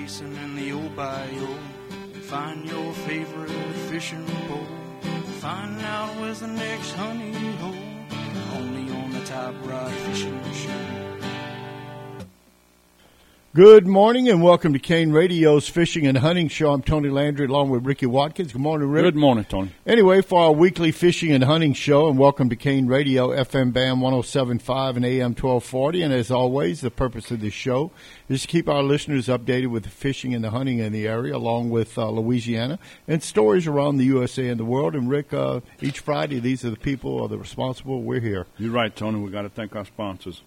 basin and the old bayou. Find your favorite fishing pole. Find out where's the next honey hole. Only on the Top Rod Fishing Show. Good morning and welcome to Kane Radio's Fishing and Hunting Show. I'm Tony Landry along with Ricky Watkins. Good morning, Rick. Good morning, Tony. Anyway, for our weekly fishing and hunting show, and welcome to Kane Radio, FM BAM 1075 and AM 1240. And as always, the purpose of this show is to keep our listeners updated with the fishing and the hunting in the area, along with uh, Louisiana and stories around the USA and the world. And Rick, uh, each Friday, these are the people who are the responsible. We're here. You're right, Tony. we got to thank our sponsors.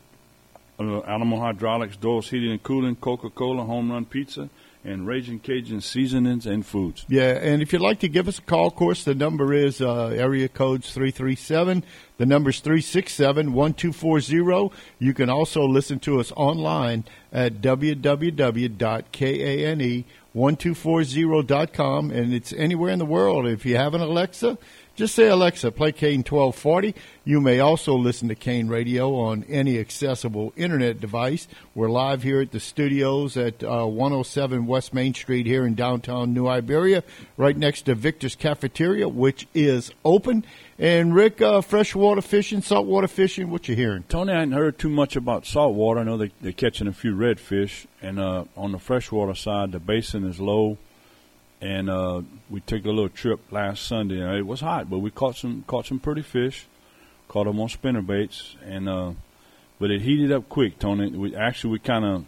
Alamo Hydraulics, Dawes Heating and Cooling, Coca-Cola, Home Run Pizza, and Raging Cajun Seasonings and Foods. Yeah, and if you'd like to give us a call, of course, the number is uh, area codes 337. The number is 367 1240. You can also listen to us online at www.kane1240.com, and it's anywhere in the world. If you have an Alexa, just say, Alexa, play Kane 1240. You may also listen to Kane Radio on any accessible internet device. We're live here at the studios at uh, 107 West Main Street here in downtown New Iberia, right next to Victor's Cafeteria, which is open. And Rick, uh, freshwater fishing, saltwater fishing, what you hearing? Tony, I hadn't heard too much about saltwater. I know they, they're catching a few redfish, and uh, on the freshwater side, the basin is low and uh, we took a little trip last Sunday. It was hot, but we caught some caught some pretty fish. Caught them on spinner baits, and uh, but it heated up quick, Tony. We actually we kind of,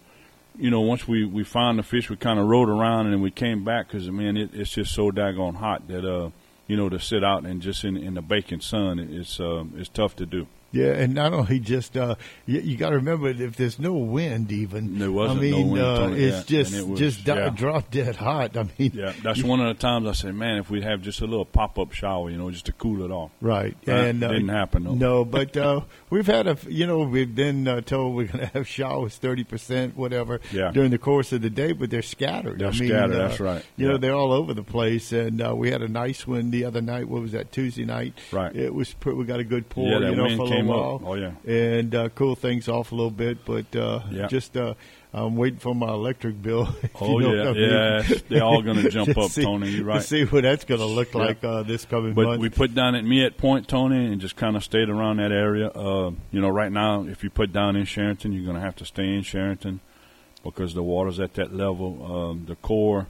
you know, once we we found the fish, we kind of rode around and we came back because man, it, it's just so daggone hot that uh, you know, to sit out and just in in the baking sun, it's uh, it's tough to do. Yeah, and not only just uh, you, you got to remember if there's no wind, even there wasn't I mean, no wind, uh, it's yeah. just it was- just yeah. drop dead hot. I mean, Yeah, that's one of the times I said, man, if we'd have just a little pop up shower, you know, just to cool it off. Right, Right. and uh, Didn't happen, though. No, but uh, we've had a, you know, we've been uh, told we're going to have showers thirty percent, whatever, Yeah. during the course of the day, but they're scattered. They're I mean, scattered, uh, that's right. You know, they're all over the place, and uh, we had a nice one the other night. What was that? Tuesday night. Right. It was. We got a good pour. Yeah, that you know, wind little came up. Oh, yeah. and uh, cool things off a little bit, but uh, Yeah. just. Uh, I'm waiting for my electric bill. if you Oh know yeah, what I mean. yeah, they're all going to jump up, see- Tony. You're To right. see what that's going to look Yeah. like uh, this coming But month. we put down at Myette Point, Tony, and just kind of stayed around that area. Uh, you know, right now, if you put down in Charenton, you're going to have to stay in Charenton because the water's at that level. Um, the core,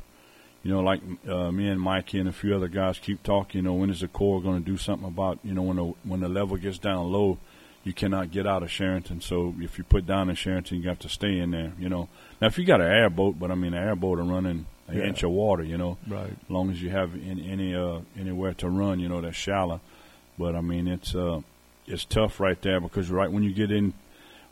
you know, like uh, me and Mikey and a few other guys keep talking. You know, when is the core going to do something about? You know, when the when the level gets down low, you cannot get out of Charenton. So if you put down in Charenton, you have to stay in there. You know, now if you got an airboat, but I mean, an airboat are running an Yeah. inch of water. You know, right. as long as you have any, any uh, anywhere to run, you know that's shallow. But I mean, it's uh, it's tough right there because right when you get in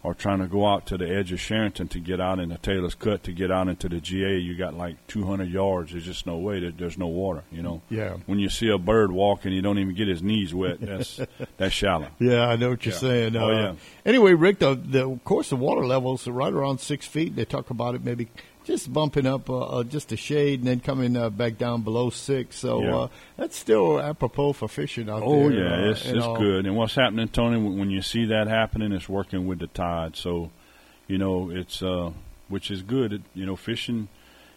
or trying to go out to the edge of Charenton to get out in the Taylor's Cut to get out into the GA, you got like 200 yards. There's just no way that there's no water. You know, Yeah. when you see a bird walking, you don't even get his knees wet. That's that's shallow. Yeah, I know what you're Yeah. saying. Oh, Uh, yeah. Anyway, Rick, the, the of course the water levels are right around six feet. They talk about it maybe just bumping up uh, uh, just a shade and then coming uh, back down below six. So Yeah. uh, that's still apropos for fishing out Oh there. yeah, uh, it's it's all. good. And what's happening, Tony? When when you see that happening, it's working with the tide. So, you know, it's uh, which is good. It, you know, fishing,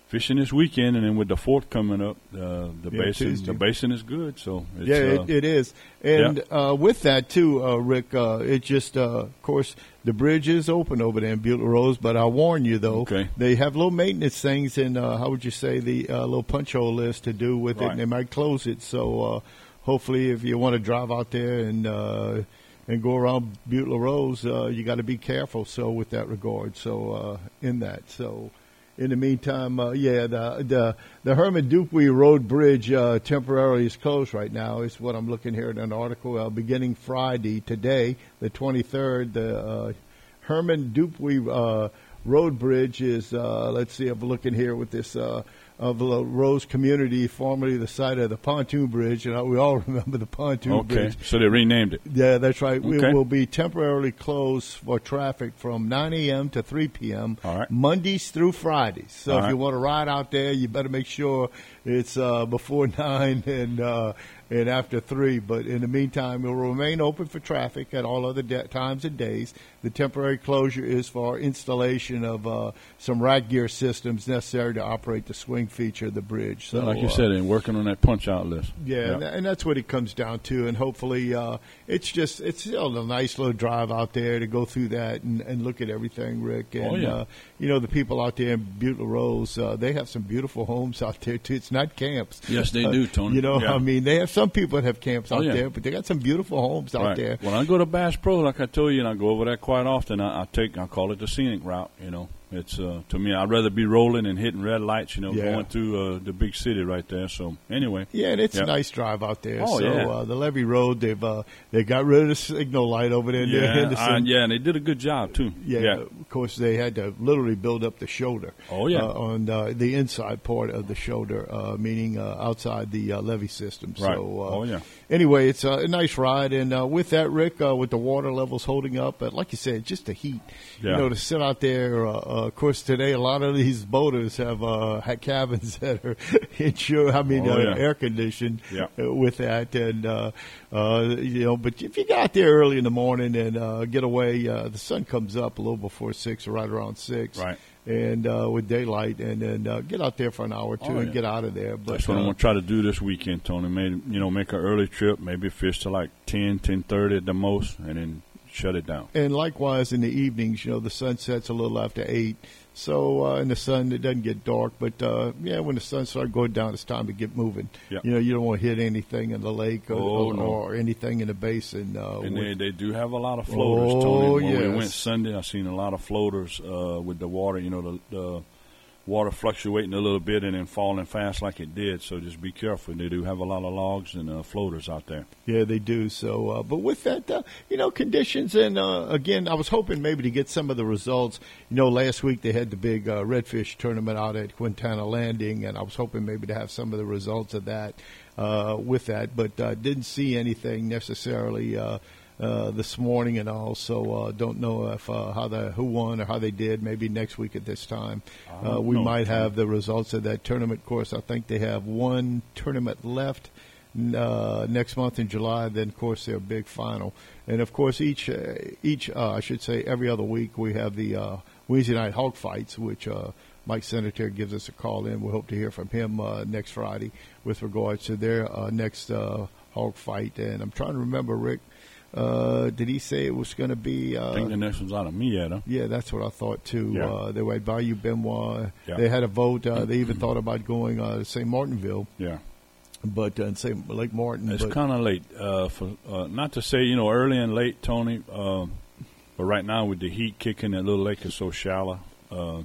fishing this weekend, and then with the fourth coming up, uh, the Yeah, basin, Tuesday. the basin is good. So, it's, yeah, uh, it, it is. And uh, with that too, uh, Rick, uh, it just, uh, of course, the bridge is open over there in Butte La Rose. But I warn you though, Okay. they have low maintenance things, and uh, how would you say the uh, little punch hole list to do with it, and they might close it. So uh, hopefully, if you want to drive out there and uh, and go around Butte La Rose, uh, you got to be careful. So with that regard, so uh, in that, so. In the meantime, uh, yeah, the the the Herman Dupuy Road Bridge uh, temporarily is closed right now. Is what I'm looking here in an article. Uh, beginning Friday today, the 23rd, the uh, Herman Dupuy uh, Road Bridge is. Uh, let's see, I'm looking here with this. Uh, of the Rose community, formerly the site of the pontoon bridge, and we all remember the pontoon bridge. okay. bridge. So they renamed it. Yeah, that's right. We Okay. will be temporarily closed for traffic from 9 a.m. to 3 p.m. All right. Mondays through Fridays. So All if you want to ride out there, you better make sure it's uh, before 9 and uh, and after three. But in the meantime, it will remain open for traffic at all other de- times and days. The temporary closure is for installation of uh, some rack gear systems necessary to operate the swing feature of the bridge. So, like you uh, said, and working on that punch out list. yeah, And, and that's what it comes down to. And hopefully, uh, it's just it's still a nice little drive out there to go through that and, and look at everything, Rick. And Oh, yeah. uh, you know, the people out there in Butte Rose, uh, they have some beautiful homes out there too. It's not camps. Yes, they do, Tony. You know, Yeah. I mean, they have some people that have camps Oh, out yeah. there, but they got some beautiful homes out right. there. When I go to Bass Pro, like I told you, and I go over there quite often, I, I take I call it the scenic route. You know, it's uh, to me I'd rather be rolling and hitting red lights. You know, Yeah. going through uh, the big city right there. So anyway, Yeah, and it's Yeah. a nice drive out there. Oh, so yeah. uh, the Levee Road, they've uh, they got rid of the signal light over there near yeah, Henderson. I, yeah, and they did a good job too. Yeah, of course they had to literally build up the shoulder. Oh, yeah. uh, on uh, the inside part of the shoulder, uh, meaning uh, outside the uh, levee system. Right. So, uh, Oh, yeah. Anyway, it's uh, a nice ride, and uh, with that, Rick, uh, with the water levels holding up, but like you said, just the heat. Yeah. You know, to sit out there. Uh, uh, of course, today a lot of these boaters have uh, had cabins that are insured. I mean, Oh, uh, yeah. air conditioned. Yeah. uh, with that, and uh, uh, you know, but if you get out there early in the morning and uh, get away, uh, the sun comes up a little before six or right around six, Right. And uh, with daylight, and then uh, get out there for an hour or two Oh, and get out of there. But That's what I'm uh, gonna try to do this weekend, Tony. Maybe you know, make an early trip, maybe fish to like 10, 10.30 at the most, and then shut it down. and likewise in the evenings, you know, the sun sets a little after eight. So uh, in the sun, it doesn't get dark, but uh, yeah, when the sun starts going down, it's time to get moving. Yeah. You know, you don't want to hit anything in the lake or, Oh, or, no. or anything in the basin. Uh, And with- they, they do have a lot of floaters, Oh, Tony. When we went Sunday, I seen a lot of floaters uh, with the water. You know, the, the water fluctuating a little bit and then falling fast like it did. So just be careful. They do have a lot of logs and uh, floaters out there. Yeah, they do. So, uh, but with that, uh, you know, conditions, and uh, again, I was hoping maybe to get some of the results. You know, last week they had the big uh, redfish tournament out at Quintana Landing, and I was hoping maybe to have some of the results of that uh, with that, but didn't see anything necessarily. Uh, this morning and all, so uh, don't know if uh, how the who won or how they did. Maybe next week at this time, uh, we know. might have the results of that tournament. Of course, I think they have one tournament left uh, next month in July. Then, of course, their big final, and of course, each uh, each uh, I should say every other week we have the uh, Wednesday night hog fights, which. Uh, Mike Senator gives us a call in. We hope to hear from him uh, next Friday with regards to their uh, next uh, hog fight. And I'm trying to remember, Rick, uh, did he say it was going to be? Uh, I think the next one's out of Myette huh? yeah, that's what I thought too. Yeah. Uh, they were at Bayou Benoit. Yeah. They had a vote. Uh, they even thought about going uh, to St. Martinville, Yeah. but uh. Lake Martin. It's kind of late uh, for uh, not to say you know early and late, Tony. But right now with the heat kicking, that little lake is so shallow. Uh,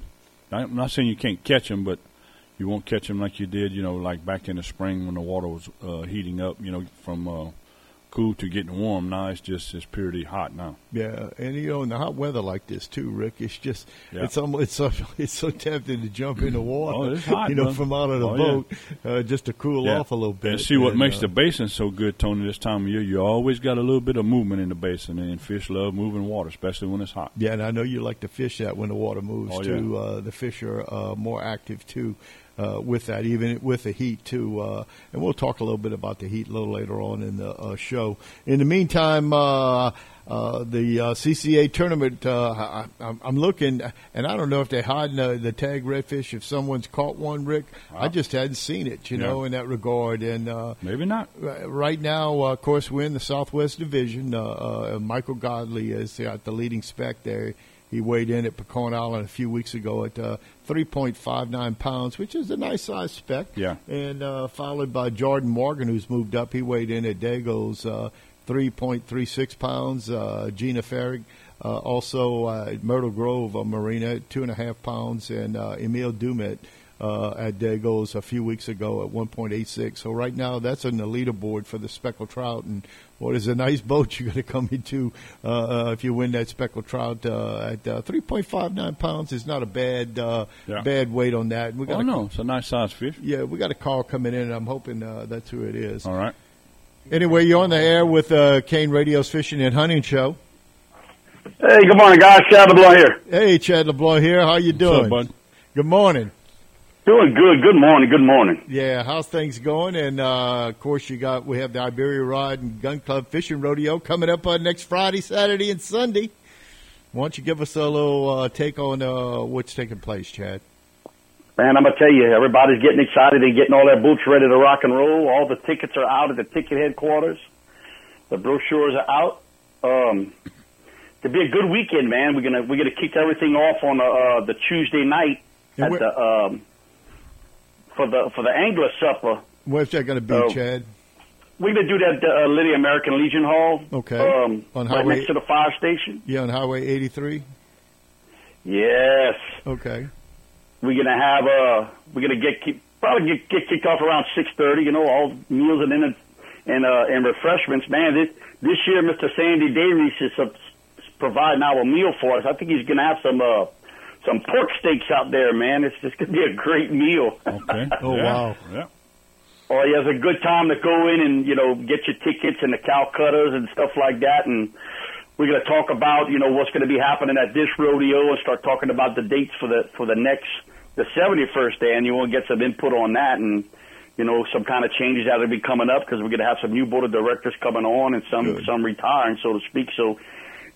I'm not saying you can't catch them, but you won't catch them like you did, you know, like back in the spring when the water was uh, heating up, you know, from uh, cool to getting warm. Now it's just it's purely hot now. yeah, and you know, in the hot weather like this too, Rick, it's just Yeah. it's almost it's so it's so tempting to jump in the water. Oh, it's hot, you know, man. from out of the Oh, yeah. boat uh, just to cool Yeah. off a little bit. And see what And, makes uh, the basin so good, Tony. This time of year, you always got a little bit of movement in the basin, and fish love moving water, especially when it's hot. Yeah, and I know you like to fish that when the water moves Oh, too. Uh, the fish are uh, more active too uh, with that, even with the heat too. Uh, and we'll talk a little bit about the heat a little later on in the uh, show. In the meantime, uh, uh, the uh, CCA tournament, uh, I, I'm, I'm looking, and I don't know if they're hiding the, the tag redfish. If someone's caught one, Rick, I just hadn't seen it, you Yeah. know, in that regard. And uh, Maybe not. Right- Right now, uh, of course, we're in the Southwest Division. Uh, uh, Michael Godley is at the leading spec there. He weighed in at Pecan Island a few weeks ago at uh, 3.59 pounds, which is a nice size spec. Yeah. And uh, followed by Jordan Morgan, who's moved up. He weighed in at Dago's uh, 3.36 pounds. Uh, Gina Farrig, uh, also uh, at Myrtle Grove uh, Marina, two and a half pounds. And uh, Emil Dumet uh, at Dago's a few weeks ago at 1.86. So right now, that's on the leaderboard for the speckled trout. And what is a nice boat you're going to come into uh, uh, if you win that speckled trout uh, at uh, 3.59 pounds is not a bad uh, Yeah. bad weight on that. We got Oh a, no, it's a nice size fish. yeah, we got a call coming in, and I'm hoping uh, that's who it is. All right. Anyway, you're on the air with uh, Kane Radio's Fishing and Hunting Show. Hey, good morning, guys. Chad LeBlanc here. Hey, Chad LeBlanc here. How you What's doing? up, bud? Good morning. Doing good. Good morning. Good morning. Yeah, how's things going? And uh, of course, you got we have the Iberia Rod and Gun Club Fishing Rodeo coming up on next Friday, Saturday, and Sunday. Why don't you give us a little uh, take on uh, what's taking place, Chad? Man, I'm gonna tell you, everybody's getting excited. They're getting all their boots ready to rock and roll. All the tickets are out at the ticket headquarters. The brochures are out. Um, to be a good weekend, man. We're gonna we're gonna kick everything off on uh, the Tuesday night And at where- the um, for the for the angler supper. Where's that going to be, Oh. Chad? We're gonna do that at uh, Lydia American Legion Hall. Okay. Um, On right Highway- next to the fire station. Yeah, on Highway 83. Yes. Okay. We're gonna have uh we're gonna get kick, probably get, get kicked off around six thirty. You know, all meals and and and, uh, and refreshments. Man, this this year, Mr. Sandy Davies is uh, providing our meal for us. I think he's gonna have some uh some pork steaks out there, man. It's just gonna be a great meal. Okay. Oh, Yeah. wow. Yeah. Oh, he has a good time to go in and you know get your tickets and the Calcuttas and stuff like that, and we're going to talk about you know what's going to be happening at this rodeo and start talking about the dates for the for the next the 71st annual and get some input on that and you know some kind of changes that will be coming up because we're going to have some new board of directors coming on and some Good. some retiring so to speak. So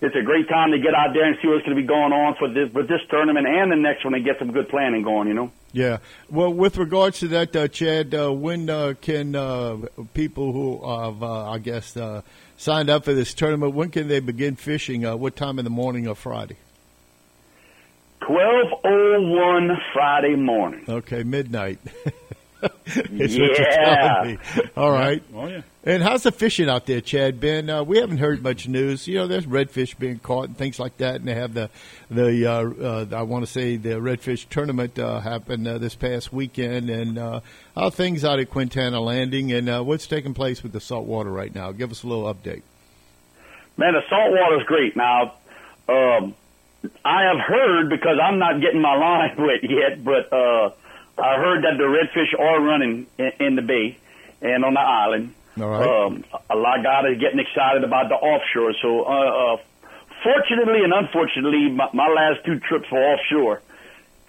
it's a great time to get out there and see what's going to be going on for this for this tournament and the next one and get some good planning going. You know. Yeah. Well, with regards to that, uh, Chad, uh, when uh, can uh, people who have, uh, I guess, uh, signed up for this tournament, when can they begin fishing? Uh, what time in the morning or Friday? Twelve oh one Friday morning. Okay, midnight. Is what you're Yeah. telling me. All right. Oh yeah. And how's the fishing out there, Chad? Ben, uh, we haven't heard much news. You know, there's redfish being caught and things like that, and they have the the uh, uh, I want to say the redfish tournament uh, happened uh, this past weekend. And uh, how are things out at Quintana Landing, and uh, what's taking place with the saltwater right now? Give us a little update. Man, the salt water's great. Now, um, I have heard because I'm not getting my line wet yet, but uh, I heard that the redfish are running in, in the bay and on the island. All right. Um, a lot of guys are getting excited about the offshore. So, uh, uh, fortunately and unfortunately, my, my last two trips were offshore.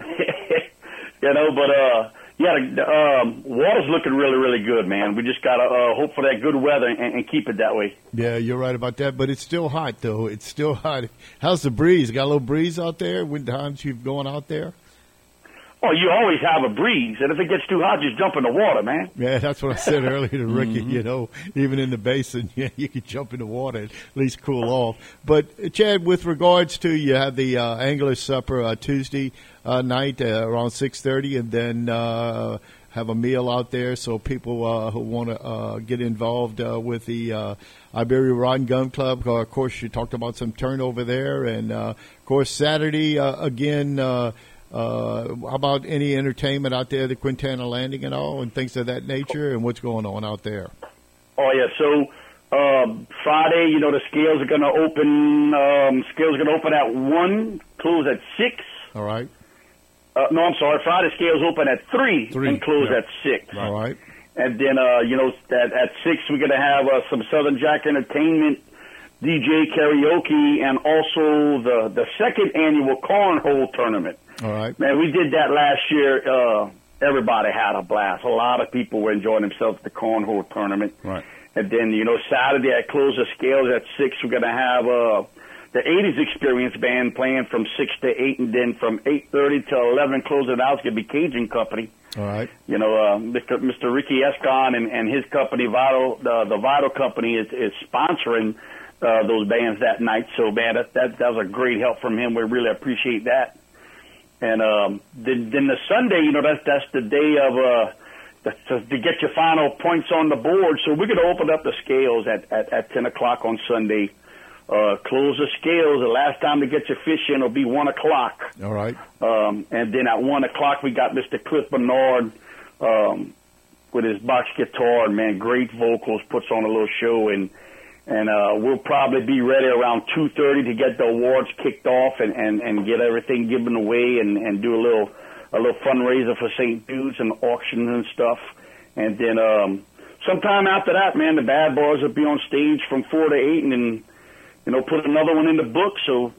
you know, but uh, yeah, the um, water's looking really, really good, man. We just gotta uh, hope for that good weather and, and keep it that way. Yeah, you're right about that, but it's still hot though. It's still hot. How's the breeze? Got a little breeze out there? When times you've gone out there? Oh, you always have a breeze, and if it gets too hot, just jump in the water, man. Yeah, that's what I said earlier to Ricky. You know, even in the basin, yeah, you can jump in the water at least cool off. But Chad, with regards to you have the uh, angler supper uh, Tuesday uh, night uh, around six thirty, and then uh, have a meal out there, so people uh, who want to uh, get involved uh, with the uh, Iberia Rod and Gun Club. Uh, of course, you talked about some turnover there, and uh, of course Saturday uh, again. Uh, uh, how about any entertainment out there, the Quintana Landing and all, and things of that nature, and what's going on out there? Oh yeah, so um, Friday, you know, the scales are going to open. Um, scales are going to open at one, close at six. All right, Uh, no, I'm sorry. Friday scales open at three, Three, and close yeah. at six. all right, And then, uh, you know, at, at six, we're going to have uh, some Southern Jack Entertainment, DJ karaoke, and also the the second annual cornhole tournament. all right. Man, we did that last year. Uh, everybody had a blast. A lot of people were enjoying themselves at the cornhole tournament. Right. And then, you know, Saturday at Close the Scales at 6, we're going to have uh, the 80s Experience Band playing from 6 to 8, and then from 8.30 to 11, close it out, it's going to be Cajun Company. All right. You know, uh, Mr. Mr. Ricky Escon and, and his company, Vital, uh, the Vital Company, is, is sponsoring uh, those bands that night. So, man, that, that, that was a great help from him. We really appreciate that. And um, then, then the Sunday, you know, that's that's the day of uh, the, to, to get your final points on the board. So we're going to open up the scales at, at, at 10 o'clock on Sunday. Uh, close the scales. The last time to get your fish in will be 1 o'clock. All right. Um, and then at 1 o'clock, we got Mr. Cliff Bernard um, with his box guitar. Man, great vocals, puts on a little show. And and uh, we'll probably be ready around 2.30 to get the awards kicked off and, and, and get everything given away and, and do a little a little fundraiser for St. Jude's and auctions and stuff. And then um, sometime after that, man, the bad boys will be on stage from 4 to 8 and then, you know, put another one in the book. So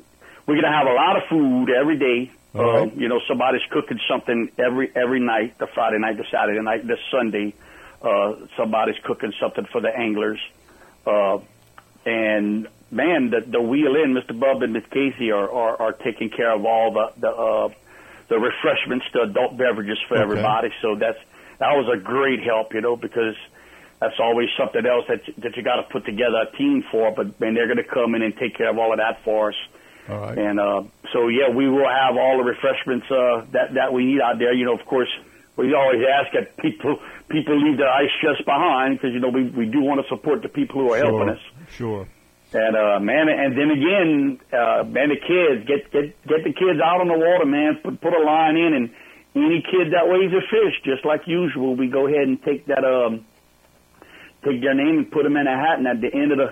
we're going to have a lot of food every day. All Uh, right. you know, somebody's cooking something every every night, the Friday night, the Saturday night, the Sunday. Uh, somebody's cooking something for the anglers. Uh, and man, the the wheel in, Mr. Bub and Miss Casey are, are are taking care of all the the uh, the refreshments, the adult beverages for Okay. everybody. So that's that was a great help, you know, because that's always something else that that you got to put together a team for. But man, they're going to come in and take care of all of that for us. All right. And uh, so yeah, we will have all the refreshments uh, that that we need out there. You know, of course, we always ask that people people leave their ice chests behind because you know we we do want to support the people who are helping us. Sure. And uh, man, and then again, uh, man, the kids get get get the kids out on the water, man. Put put a line in, and any kid that weighs a fish, just like usual, we go ahead and take that um, take their name and put them in a hat, and at the end of the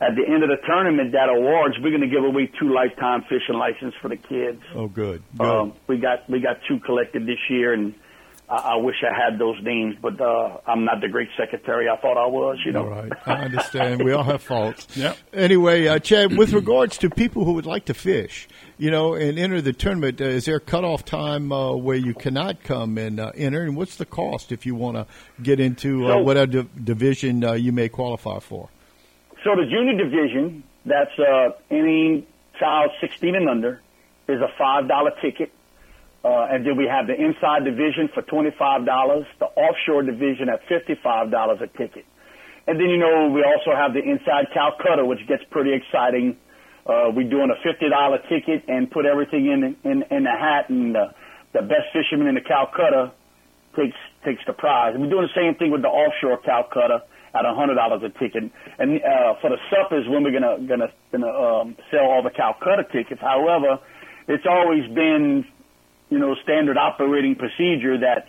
at the end of the tournament, that awards, we're going to give away two lifetime fishing licenses for the kids. Oh, good. Good. Um, we got we got two collected this year, and I, I wish I had those names, but uh, I'm not the great secretary I thought I was. You know. All right. I understand. we all have faults. Yep. Anyway, uh, Chad, with regards to people who would like to fish, you know, and enter the tournament, uh, is there a cutoff time uh, where you cannot come and uh, enter? And what's the cost if you want to get into uh, So- whatever div- division uh, you may qualify for? So the junior division, that's uh, any child 16 and under, is a five dollar ticket, uh, and then we have the inside division for twenty five dollars, the offshore division at fifty five dollars a ticket, and then you know we also have the inside Calcutta, which gets pretty exciting. Uh, we're doing a fifty dollar ticket and put everything in in in the hat, and uh, the best fisherman in the Calcutta takes takes the prize. And we're doing the same thing with the offshore Calcutta at a hundred dollars a ticket. And uh, for the suppers, when we're gonna gonna gonna um, sell all the Calcutta tickets. However, it's always been, you know, standard operating procedure that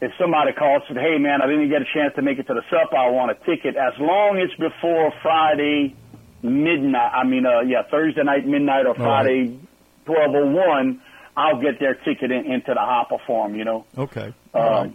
if somebody calls and said, "Hey, man, I didn't get a chance to make it to the supper. I want a ticket," as long as before Friday midnight. I mean, uh, yeah, Thursday night midnight or right. Friday twelve oh one. I'll get their ticket in, into the hopper form, you know. Okay. All right. Um,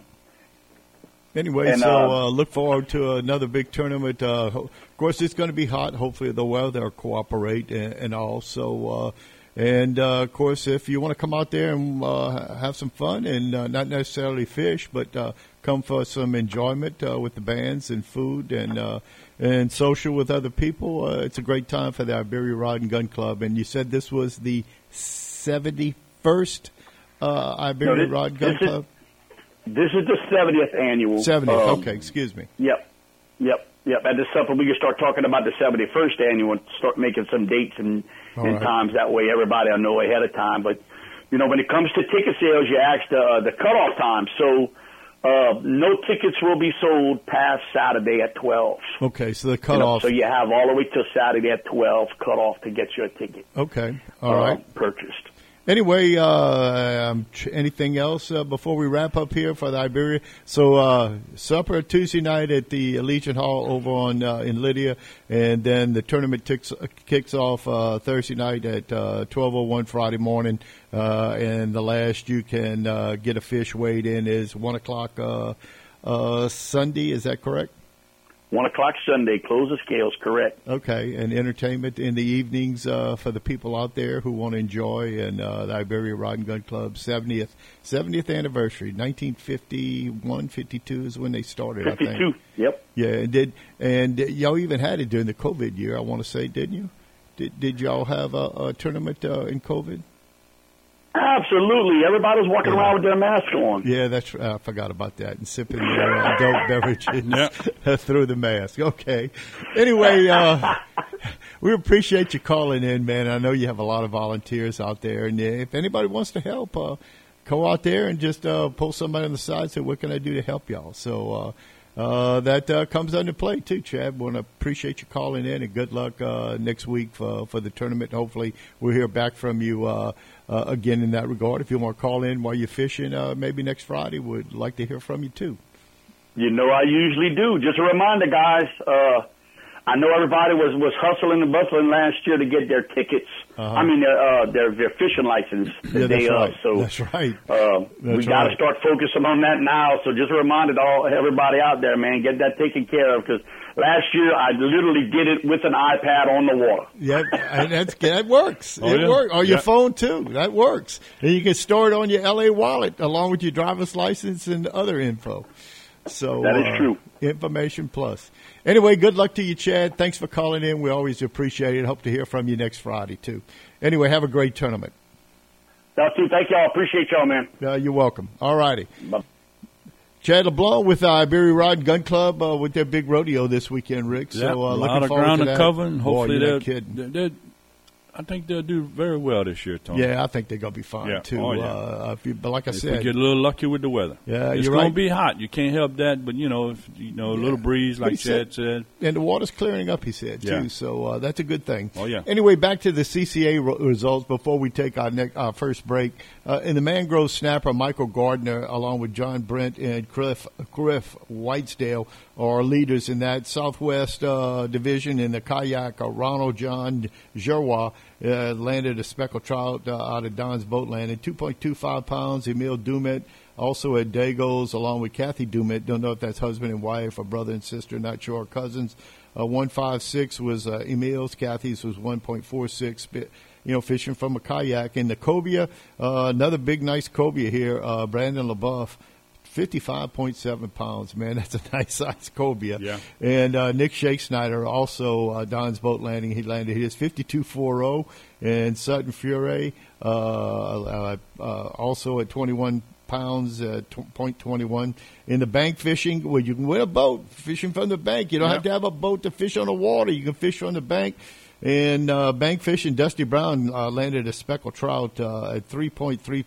Anyway, And, so uh, uh, look forward to another big tournament. Uh, of course, it's going to be hot. Hopefully, the weather will cooperate and, and all. So, uh, and uh, of course, if you want to come out there and uh, have some fun and uh, not necessarily fish, but uh, come for some enjoyment uh, with the bands and food and uh, and social with other people, uh, it's a great time for the Iberia Rod and Gun Club. And you said this was the seventy first uh, Iberia No, this- Rod Gun this is- Club. This is the 70th annual. 70th. um, okay, excuse me. Yep. Yep. Yep. At the supper, we can start talking about the 71st annual and start making some dates and, All and right. times. That way everybody will know ahead of time. But, you know, when it comes to ticket sales, you asked uh, the cutoff time. So, uh, no tickets will be sold past Saturday at 12. Okay, so the You know, cutoff. so you have all the way till Saturday at 12 cut off to get your ticket okay, all uh, right. purchased. Anyway, uh, um, anything else uh, before we wrap up here for the Iberia? So uh, supper Tuesday night at the Legion Hall over on uh, in Lydia, and then the tournament ticks, uh, kicks off uh, Thursday night at uh, twelve oh one Friday morning, uh, and the last you can uh, get a fish weighed in is one o'clock Sunday. Is that correct? One o'clock Sunday, close the scales, correct. Okay, and entertainment in the evenings uh, for the people out there who want to enjoy, and uh, the Iberia Rod and Gun Club 70th 70th anniversary, 1951, 52 is when they started. I 52. think. Yep. Yeah, and did and y'all even had it during the COVID year? I want to say, didn't you? Did Did y'all have a, a tournament uh, in COVID? Absolutely. Everybody was walking around with their mask on. Yeah, that's I forgot about that and sipping their uh, adult beverages Yep. through the mask. Okay. Anyway, uh, we appreciate you calling in, man. I know you have a lot of volunteers out there, and if anybody wants to help, uh, go out there and just uh, pull somebody on the side. and Say, what can I do to help y'all? So. Uh, that uh, comes under play too, Chad. Want to appreciate you calling in, and good luck uh, next week for for the tournament. Hopefully, we'll hear back from you uh, uh, again in that regard. If you want to call in while you're fishing, uh, maybe next Friday, would like to hear from you too. You know, I usually do. Just a reminder, guys. Uh, I know everybody was was hustling and bustling last year to get their tickets. I mean, their, uh, their their fishing license Yeah, that's of. right. So That's right. Uh, we That's got to right. start focusing on that now. So just reminded all everybody out there, man, get that taken care of because last year I literally did it with an iPad on the water. Yeah, and that's that works. Oh, it yeah. works. Or your Yeah. phone too. That works. And you can store it on your LA wallet along with your driver's license and other info. So That is uh, true. Information plus. Anyway, good luck to you, Chad. Thanks for calling in. We always appreciate it. Hope to hear from you next Friday too. Anyway, have a great tournament. That's too. Thank y'all. Appreciate y'all, man. Uh, you're welcome. All righty. Bye. Chad LeBlanc with uh, Iberia Rod and Gun Club uh, with their big rodeo this weekend, Rick. Yeah, so uh, a looking lot of forward ground to to that. cover, and Boy, hopefully you're they'll, not kidding. they they'll- I think they'll do very well this year, Tony. Yeah, I think they're gonna be fine Yeah. too. Oh, yeah. uh, you, but like I If said, we get a little lucky with the weather. Yeah, it's you're gonna be hot. You can't help that, but you know, if you know, a little breeze, like Chad said. and the water's clearing up, he said Yeah. too. So uh, that's a good thing. Oh, yeah. Anyway, back to the CCA ro- results before we take our next, our first break. Uh, in the mangrove snapper, Michael Gardner, along with John Brent and Cliff Griff Whitesdale, are leaders in that Southwest uh, division. In the kayak, uh, Ronald John Gerwa uh, landed a speckled trout uh, out of Don's boat landing, 2.25 pounds. Emil Dumet also at Dago's, along with Kathy Dumet. Don't know if that's husband and wife or brother and sister, not sure. Cousins. Uh, 156 was uh, Emil's. Kathy's was 1.46. Bit, you know, fishing from a kayak. In the cobia, uh, another big, nice cobia here. Uh, Brandon LaBeouf. 55.7 pounds, man. That's a nice size cobia. Yeah. And uh, Nick Shake Snyder, also uh, Don's boat landing, he landed his 52.40. And Sutton Fure uh, uh, uh, also at 21 pounds, uh, t- 0.21. In the bank fishing, well, you can win a boat fishing from the bank. You don't yeah. have to have a boat to fish on the water. You can fish on the bank. And uh, bank fishing, Dusty Brown uh, landed a speckled trout at 3.3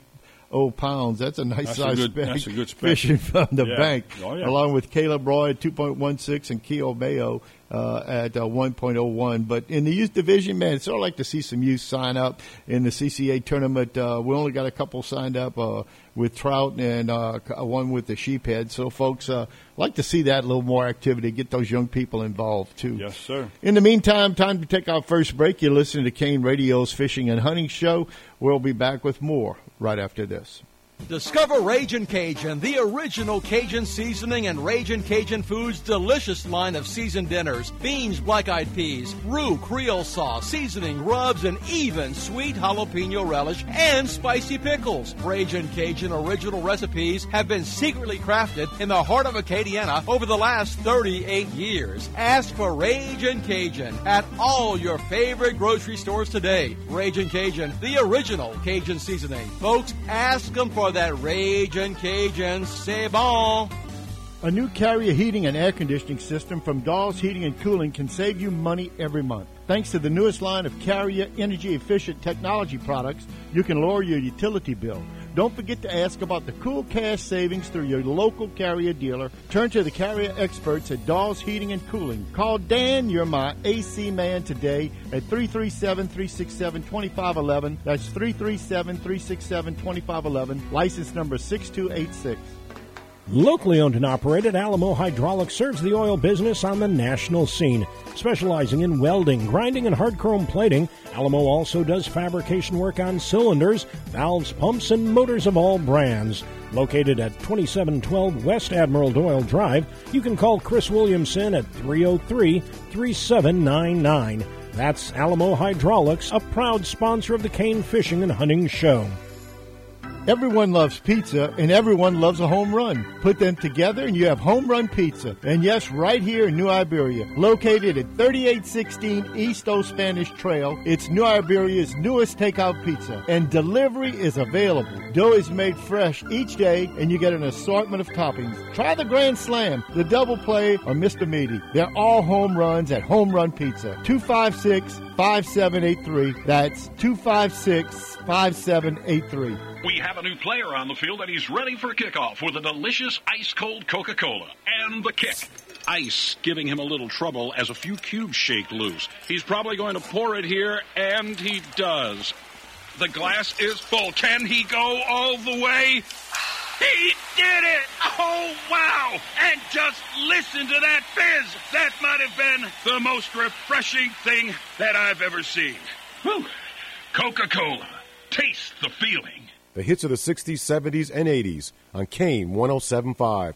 oh pounds. That's a nice that's size a good, that's a good fishing from the yeah. bank, oh, yeah. along with Caleb Roy, 2.16, and Keo Mayo, uh, at uh, 1.01. But in the youth division, man, it's sort of like to see some youth sign up in the CCA tournament. Uh, we only got a couple signed up uh, with trout and uh, one with the sheephead. So, folks, uh, like to see that a little more activity, get those young people involved too. Yes, sir. In the meantime, time to take our first break. You're listening to Kane Radio's Fishing and Hunting Show. We'll be back with more right after this. Discover Ragin' Cajun, the original Cajun seasoning and Ragin' Cajun Foods' delicious line of seasoned dinners, beans, black-eyed peas, roux, Creole sauce, seasoning, rubs, and even sweet jalapeno relish and spicy pickles. Ragin' Cajun original recipes have been secretly crafted in the heart of Acadiana over the last 38 years. Ask for Ragin' Cajun at all your favorite grocery stores today. Ragin' Cajun, the original Cajun seasoning. Folks, ask them for that Ragin' Cajun. C'est bon. A new carrier heating and air conditioning system from Dawes Heating and Cooling can save you money every month. Thanks to the newest line of carrier energy efficient technology products, you can lower your utility bill. Don't forget to ask about the cool cash savings through your local carrier dealer. Turn to the carrier experts at Dawes Heating and Cooling. Call Dan, you're my AC man today at 337 367 2511. That's 337 367 2511. License number 6286. Locally owned and operated, Alamo Hydraulics serves the oil business on the national scene. Specializing in welding, grinding, and hard chrome plating, Alamo also does fabrication work on cylinders, valves, pumps, and motors of all brands. Located at 2712 West Admiral Doyle Drive, you can call Chris Williamson at 303 3799. That's Alamo Hydraulics, a proud sponsor of the Kane Fishing and Hunting Show. Everyone loves pizza and everyone loves a home run. Put them together and you have home run pizza. And yes, right here in New Iberia, located at 3816 East O Spanish Trail, it's New Iberia's newest takeout pizza. And delivery is available. Dough is made fresh each day and you get an assortment of toppings. Try the Grand Slam, the Double Play, or Mr. Meaty. They're all home runs at Home Run Pizza. 256 5783. That's 256 5783. We have a new player on the field, and he's ready for kickoff with a delicious ice cold Coca Cola and the kick. Ice giving him a little trouble as a few cubes shake loose. He's probably going to pour it here, and he does. The glass is full. Can he go all the way? He did it! Oh, wow! And just listen to that fizz! That might have been the most refreshing thing that I've ever seen. Whew. Coca Cola. Taste the feeling. The hits of the 60s, 70s, and 80s on Kane 1075.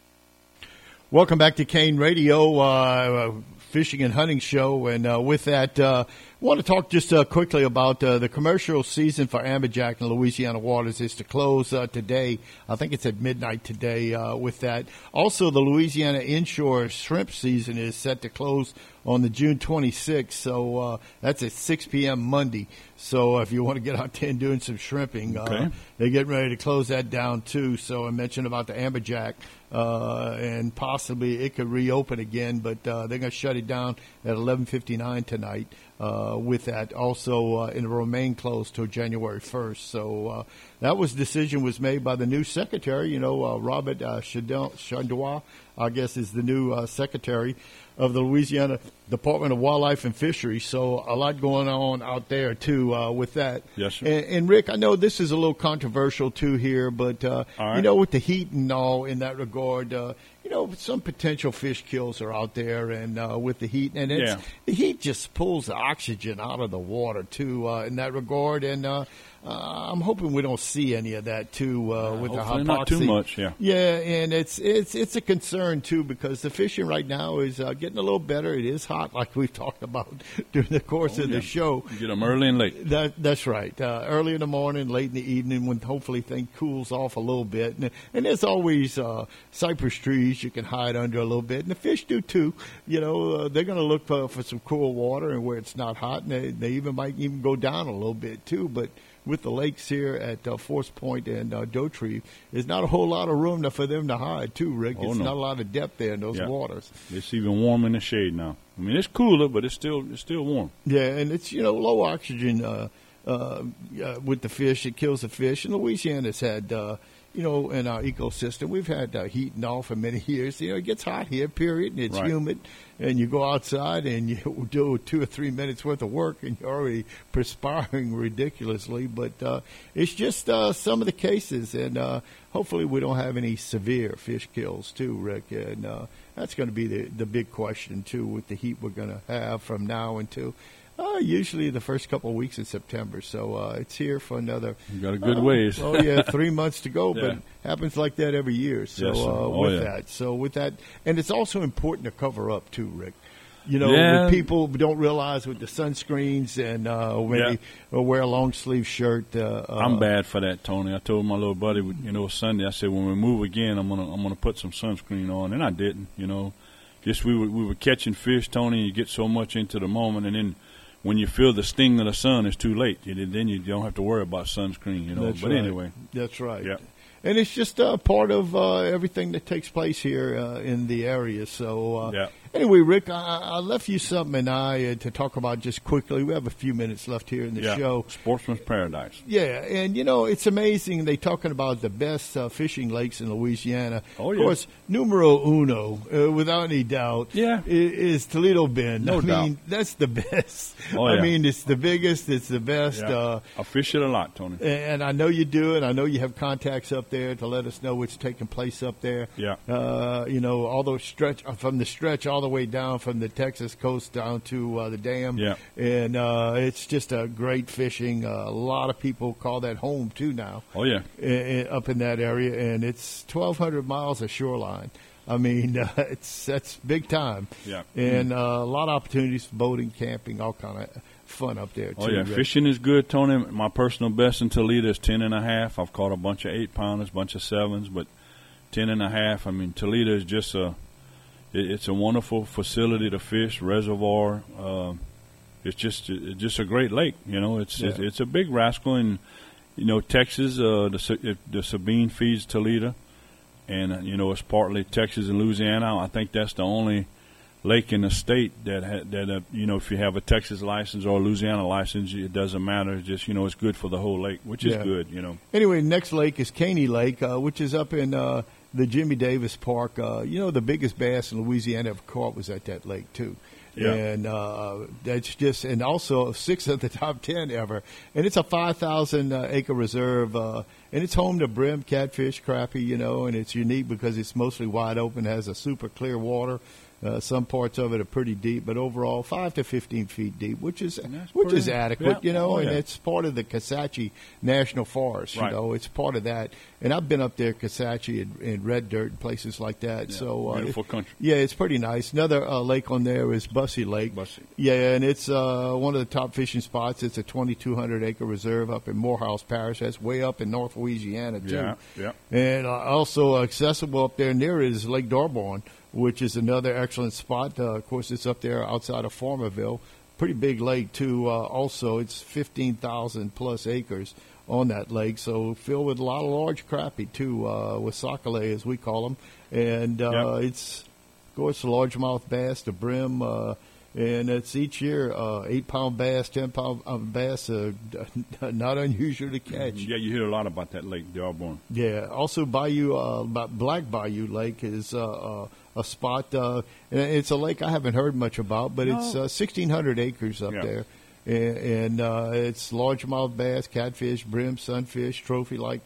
Welcome back to Kane Radio, uh, fishing and hunting show. And uh, with that, uh, I want to talk just uh, quickly about uh, the commercial season for amberjack in Louisiana waters is to close uh, today. I think it's at midnight today. Uh, with that, also the Louisiana inshore shrimp season is set to close on the June 26th. So uh, that's at 6 p.m. Monday. So if you want to get out there and doing some shrimping, uh, Okay. they're getting ready to close that down too. So I mentioned about the amberjack, uh, and possibly it could reopen again, but uh, they're going to shut it down at 11:59 tonight. Uh, with that, also uh, in remain closed till January 1st. So uh, that was decision was made by the new secretary. You know, uh, Robert uh, Shadoin, I guess, is the new uh, secretary of the Louisiana Department of Wildlife and Fisheries. So a lot going on out there too uh, with that. Yes, sir. And, and Rick, I know this is a little controversial too here, but uh, right. you know, with the heat and all in that regard, uh, you know, some potential fish kills are out there, and uh, with the heat, and it's, Yeah. the heat just pulls the oxygen out of the water too uh, in that regard, and. Uh, uh, I'm hoping we don't see any of that too uh, with the hypoxia. not too much, yeah. Yeah, and it's it's it's a concern too because the fishing right now is uh, getting a little better. It is hot, like we've talked about during the course Oh, of yeah. the show. You get them early and late. That, that's right. Uh, early in the morning, late in the evening, when hopefully things cools off a little bit. And, and there's always uh, cypress trees you can hide under a little bit, and the fish do too. You know, uh, they're going to look for, for some cool water and where it's not hot, and they, they even might even go down a little bit too. But with the lakes here at uh, Fausse Pointe and uh, Dauterive, there's not a whole lot of room to, for them to hide too, Rick. Oh, it's no. not a lot of depth there in those Yeah. waters. It's even warm in the shade now. I mean, it's cooler, but it's still it's still warm. Yeah, and it's you know low oxygen uh, uh, uh, with the fish. It kills the fish. And Louisiana's had uh, you know in our ecosystem we've had uh, heat and all for many years. You know it gets hot here, period, and it's Right. humid. And you go outside and you do two or three minutes worth of work, and you're already perspiring ridiculously. But uh, it's just uh, some of the cases, and uh, hopefully we don't have any severe fish kills too, Rick. And uh, that's going to be the the big question too with the heat we're going to have from now until uh, usually the first couple of weeks in September. So uh, it's here for another. You got a good uh, ways. oh yeah, three months to go, but Yeah. it happens like that every year. So Yes, uh, Oh, with yeah. that, so with that, and it's also important to cover up too, Rick. You know, Yeah. people don't realize with the sunscreens and uh, maybe or wear a long sleeve shirt. Uh, uh, I'm bad for that, Tony. I told my little buddy, you know, Sunday. I said when we move again, I'm gonna I'm gonna put some sunscreen on, and I didn't. You know, just we were we were catching fish, Tony. And you get so much into the moment, and then when you feel the sting of the sun, it's too late. You, then you don't have to worry about sunscreen. You know. That's but right. anyway, That's right. Yeah. And it's just uh, part of uh, everything that takes place here uh, in the area. So, uh, Yeah. Anyway, Rick, I, I left you something and I uh, to talk about just quickly. We have a few minutes left here in the yeah, show. Sportsman's Paradise. Yeah, and you know it's amazing. They talking about the best uh, fishing lakes in Louisiana. Oh, yeah. Of course, numero uno, uh, without any doubt, Yeah. i- is Toledo Bend. No I doubt. mean, that's the best. Oh, yeah. I mean, it's the biggest. It's the best. Yeah. Uh, I fish it a lot, Tony. and I know you do it. I know you have contacts up there to let us know what's taking place up there. Yeah. Uh, you know, all those stretch uh, from the stretch all the way down from the Texas coast down to uh, the dam. Yeah. And uh, it's just a great fishing. Uh, a lot of people call that home too now. Oh yeah, i- i- up in that area, and it's 1,200 miles of shoreline. I mean, uh, it's that's big time. Yeah. And uh, a lot of opportunities for boating, camping, all kind of fun up there too. Oh yeah, Rick. fishing is good, Tony. My personal best in Toledo is ten and a half. I've caught a bunch of eight pounders, bunch of sevens, but ten and a half. I mean, Toledo is just a it, it's a wonderful facility to fish, reservoir. Uh, it's just it's just a great lake. You know, it's it's, Yeah. it's a big rascal, and you know Texas. Uh, the it- the Sabine feeds Toledo, and uh, you know it's partly Texas and Louisiana. I think that's the only lake in the state that ha- that uh, you know if you have a Texas license or a Louisiana license, it doesn't matter. It's just you know it's good for the whole lake, which is good. You know. Anyway, next lake is Caney Lake, uh, which is up in uh, the Jimmie Davis Park. Uh, you know, the biggest bass in Louisiana ever caught was at that lake too. Yeah. And uh, that's just, and also six of the top ten ever. And it's a five thousand uh, acre reserve, uh, and it's home to brim, catfish, crappie. You know, and it's unique because it's mostly wide open, has a super clear water. Uh, some parts of it are pretty deep, but overall five to fifteen feet deep, which is which is adequate, yeah. you know, Oh, and it's part of the Kisatchie National Forest. Right. You know, it's part of that. And I've been up there, Kisatchie and, and Red Dirt, and places like that. Yeah, so uh, beautiful country. Yeah, it's pretty nice. Another uh, lake on there is Bussey Lake. Bussey. Yeah, and it's uh, one of the top fishing spots. It's a 2,200 acre reserve up in Morehouse Parish. That's way up in North Louisiana too. Yeah, yeah. And uh, also accessible up there near it is Lake D'Arbonne, which is another excellent spot. Uh, of course, it's up there outside of Farmerville. Pretty big lake too. Uh, also, it's 15,000 plus acres on that lake, so filled with a lot of large crappie too, uh, with sac-a-lait as we call them. And uh, Yep. it's of course the largemouth bass, the brim. Uh, and it's each year uh, eight pound bass, ten pound uh, bass, uh, not unusual to catch. Yeah, you hear a lot about that lake, D'Arbonne. Yeah. Also, Bayou, uh, Black Bayou Lake is uh, uh, a spot. Uh, it's a lake I haven't heard much about, but it's uh, 1,600 acres up Yeah. there. And, and uh, it's largemouth bass, catfish, brim, sunfish, trophy like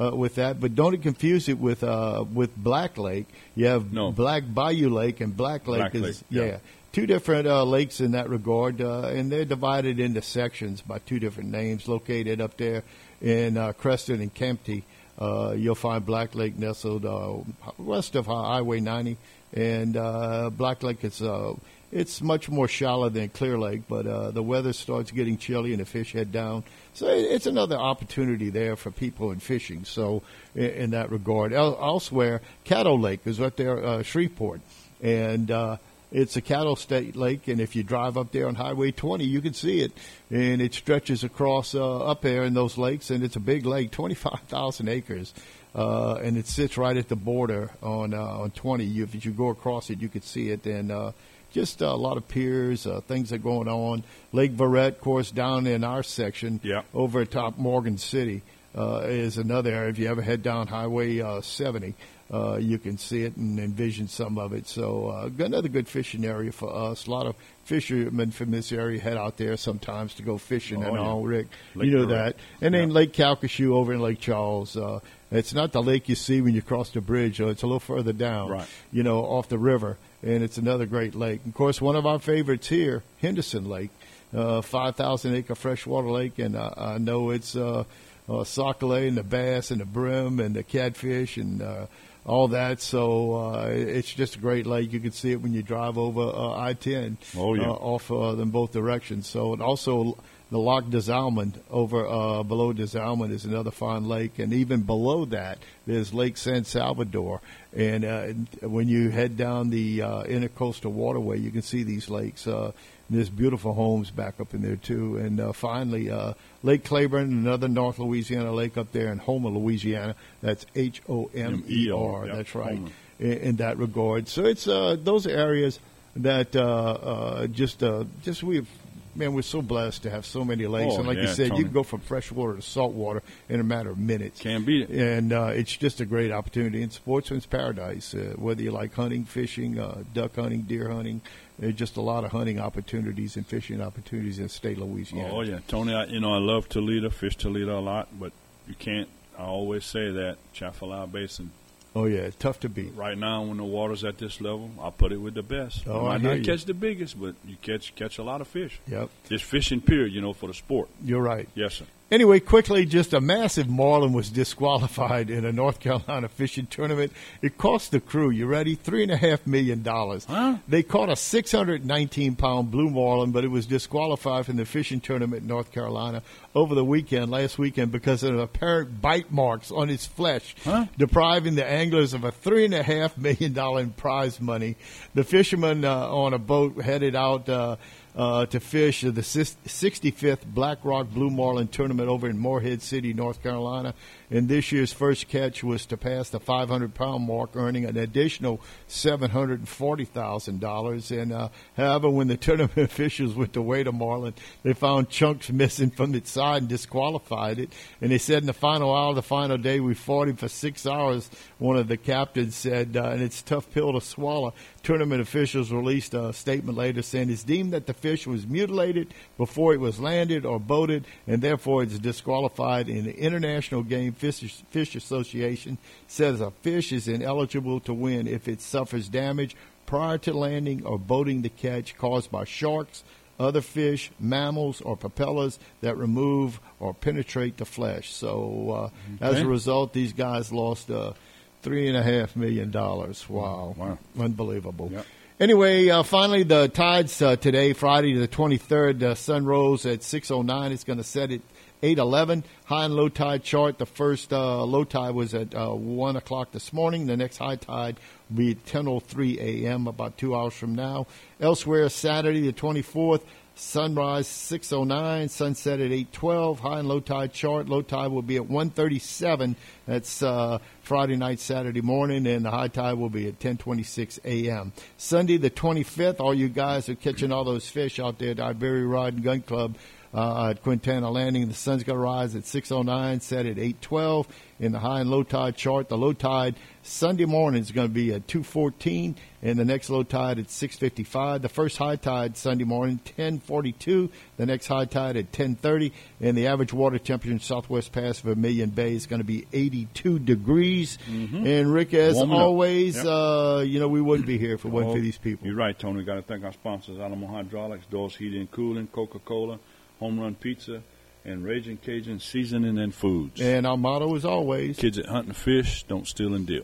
uh, with that. But don't confuse it with uh, with Black Lake. You have No. Black Bayou Lake, and Black Lake Black is Lake, yeah. yeah. Two different uh, lakes in that regard, uh, and they're divided into sections by two different names. Located up there in uh, Creston and Campti, uh, you'll find Black Lake nestled uh, west of Highway 90, and uh, Black Lake is uh, it's much more shallow than Clear Lake, but uh, the weather starts getting chilly and the fish head down. So it's another opportunity there for people in fishing. So in, in that regard, El- elsewhere, Caddo Lake is right there, uh, Shreveport, and uh, it's a cattle state lake, and if you drive up there on Highway 20, you can see it, and it stretches across uh, up there in those lakes, and it's a big lake, 25,000 acres, uh, and it sits right at the border on uh, on 20. You, if you go across it, you could see it, and uh, just a lot of piers, uh, things are going on. Lake Verret, of course, down in our section, Yeah. over at top Morgan City, uh, is another area. If you ever head down Highway uh, 70, uh, you can see it and envision some of it. So uh, another good fishing area for us. A lot of fishermen from this area head out there sometimes to go fishing Oh, and yeah. all, Rick. Lake you know that. And then Lake Calcasieu over in Lake Charles. Uh, it's not the lake you see when you cross the bridge. uh, It's a little further down, Right. you know, off the river. And it's another great lake. Of course, one of our favorites here, Henderson Lake, uh, 5,000 acre freshwater lake. And I, I know it's uh, uh, sac-a-lait and the bass and the brim and the catfish and uh, all that. So uh, it's just a great lake. You can see it when you drive over uh, I-10 Oh, yeah. uh, off uh, in both directions. So and also the Lac des Allemands over uh, below des Allemands is another fine lake, and even below that there's Lake San Salvador. And uh, when you head down the uh, intercoastal waterway, you can see these lakes. Uh, there's beautiful homes back up in there too. And uh, finally, uh, Lake Claiborne, another North Louisiana lake up there in Homer, Louisiana. That's H O M E R. That's right. In, in that regard, so it's uh, those areas that uh, uh, just uh, just we've man we're so blessed to have so many lakes, Oh, and like you said, Tony. you can go from freshwater to saltwater in a matter of minutes. Can't beat it. And uh, it's just a great opportunity in sportsman's paradise. Uh, whether you like hunting, fishing, uh, duck hunting, deer hunting, there's just a lot of hunting opportunities and fishing opportunities in the state of Louisiana. Oh yeah, Tony. I, you know I love Toledo, fish Toledo a lot, but you can't. I always say that Atchafalaya Basin. Oh yeah, it's tough to beat. Right now, when the water's at this level, I put it with the best. Oh, you I might hear not you. catch the biggest, but you catch catch a lot of fish. Yep, It's fishing period, you know, for the sport. you're right. Yes, sir. Anyway, quickly, just a massive marlin was disqualified in a North Carolina fishing tournament. It cost the crew, you ready? Three and a half million dollars. Huh? They caught a 619 pound blue marlin, but it was disqualified from the fishing tournament in North Carolina over the weekend, last weekend, because of apparent bite marks on its flesh, Huh? depriving the anglers of a three and a half million dollar in prize money. The fishermen uh, on a boat headed out. Uh, uh, to fish the 65th Black Rock Blue Marlin tournament over in Morehead City, North Carolina. And this year's first catch was to pass the 500 pound mark, earning an additional $740,000. And uh, however, when the tournament officials went to weigh the marlin, they found chunks missing from its side and disqualified it. And they said in the final hour, of the final day, we fought him for six hours. One of the captains said, uh, and it's a tough pill to swallow. Tournament officials released a statement later saying it's deemed that the fish was mutilated before it was landed or boated, and therefore it's disqualified. And the International Game Fish, Fish Association says a fish is ineligible to win if it suffers damage prior to landing or boating the catch caused by sharks, other fish, mammals, or propellers that remove or penetrate the flesh. So, uh, as a result, these guys lost uh, three and a half million dollars. Wow, Wow. unbelievable. Yep. Anyway, uh, finally, the tides uh, today, Friday the 23rd, uh, sun rose at 6.09. It's going to set at 8.11. High and low tide chart. The first uh, low tide was at uh, 1 o'clock this morning. The next high tide will be 10.03 a.m., about two hours from now. Elsewhere, Saturday the 24th, sunrise 6.09, sunset at 8.12. High and low tide chart. Low tide will be at 1.37. That's uh, Friday night, Saturday morning, and the high tide will be at 10:26 a.m. Sunday, the 25th. All you guys are catching all those fish out there at Iberia Rod and Gun Club uh, at Quintana Landing. The sun's going to rise at 6:09, set at 8:12 in the high and low tide chart. The low tide Sunday morning is going to be at 2:14, and the next low tide at 6:55. The first high tide Sunday morning 10:42. The next high tide at 10:30, and the average water temperature in Southwest Pass of Vermilion Bay is going to be 82 degrees. And Rick, as Warming always, Yep. uh, you know we wouldn't be here if it wasn't for Oh, these people. You're right, Tony. We got to thank our sponsors: Alamo Hydraulics, Dawes Heating and Cooling, Coca-Cola, Home Run Pizza, and Raging Cajun Seasoning and Foods. And our motto is always. Kids that hunt and fish don't steal and deal.